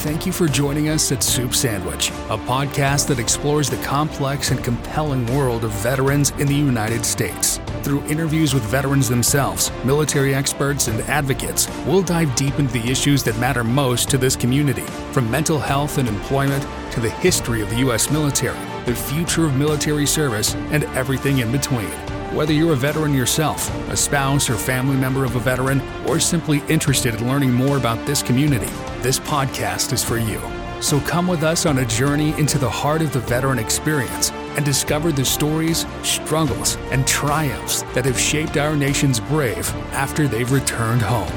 thank you for joining us at Soup Sandwich, a podcast that explores the complex and compelling world of veterans in the United States. Through interviews with veterans themselves, military experts, and advocates, we'll dive deep into the issues that matter most to this community, from mental health and employment to the history of the U.S. military, the future of military service, and everything in between. Whether you're a veteran yourself, a spouse or family member of a veteran, or simply interested in learning more about this community, this podcast is for you. So come with us on a journey into the heart of the veteran experience and discover the stories, struggles, and triumphs that have shaped our nation's brave after they've returned home.